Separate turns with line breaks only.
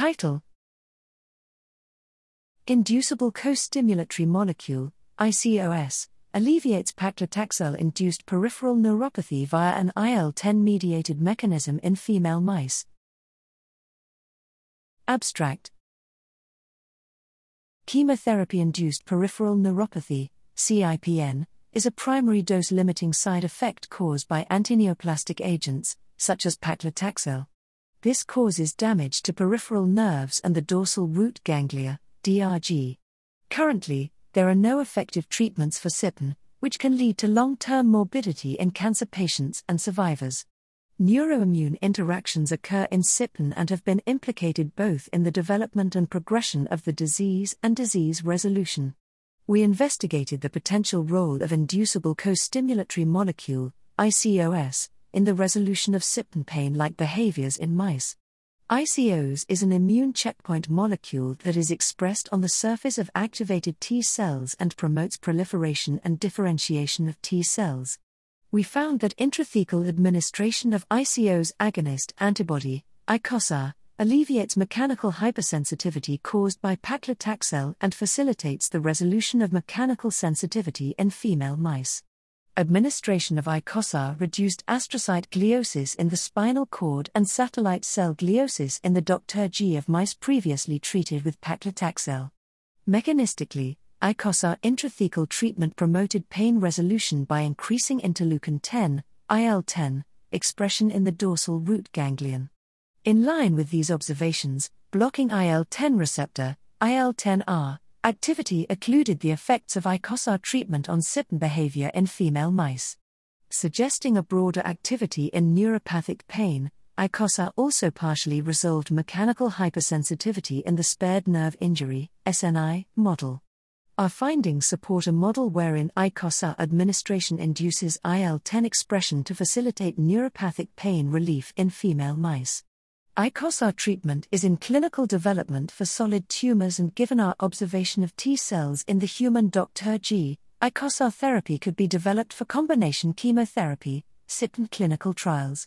Title Inducible co-stimulatory molecule, ICOS, alleviates paclitaxel induced peripheral neuropathy via an IL 10 mediated mechanism in female mice. Abstract Chemotherapy induced peripheral neuropathy, CIPN, is a primary dose limiting side effect caused by antineoplastic agents, such as paclitaxel. This causes damage to peripheral nerves and the dorsal root ganglia, DRG. Currently, there are no effective treatments for CIPN, which can lead to long term morbidity in cancer patients and survivors. Neuroimmune interactions occur in CIPN and have been implicated both in the development and progression of the disease and disease resolution. We investigated the potential role of inducible co-stimulatory molecule, ICOS, in the resolution of CIPN pain like behaviors in mice. ICOS is an immune checkpoint molecule that is expressed on the surface of activated T cells and promotes proliferation and differentiation of T cells. We found that intrathecal administration of ICOS agonist antibody, ICOSaa, alleviates mechanical hypersensitivity caused by paclitaxel and facilitates the resolution of mechanical sensitivity in female mice administration of ICOSaa reduced astrocyte gliosis in the spinal cord and satellite cell gliosis in the DRG of mice previously treated with paclitaxel. Mechanistically, ICOSaa intrathecal treatment promoted pain resolution by increasing interleukin 10, IL 10, expression in the dorsal root ganglion. In line with these observations, blocking IL 10 receptor, IL 10R, Activity occluded the effects of ICOSaa treatment on CIPN behavior in female mice. Suggesting a broader activity in neuropathic pain, ICOSaa also partially resolved mechanical hypersensitivity in the spared nerve injury SNI, model. Our findings support a model wherein ICOSaa administration induces IL 10 expression to facilitate neuropathic pain relief in female mice. ICOSaa treatment is in clinical development for solid tumors and given our observation of T cells in the human DRG, ICOSAR therapy could be developed for combination chemotherapy, CIPN clinical trials.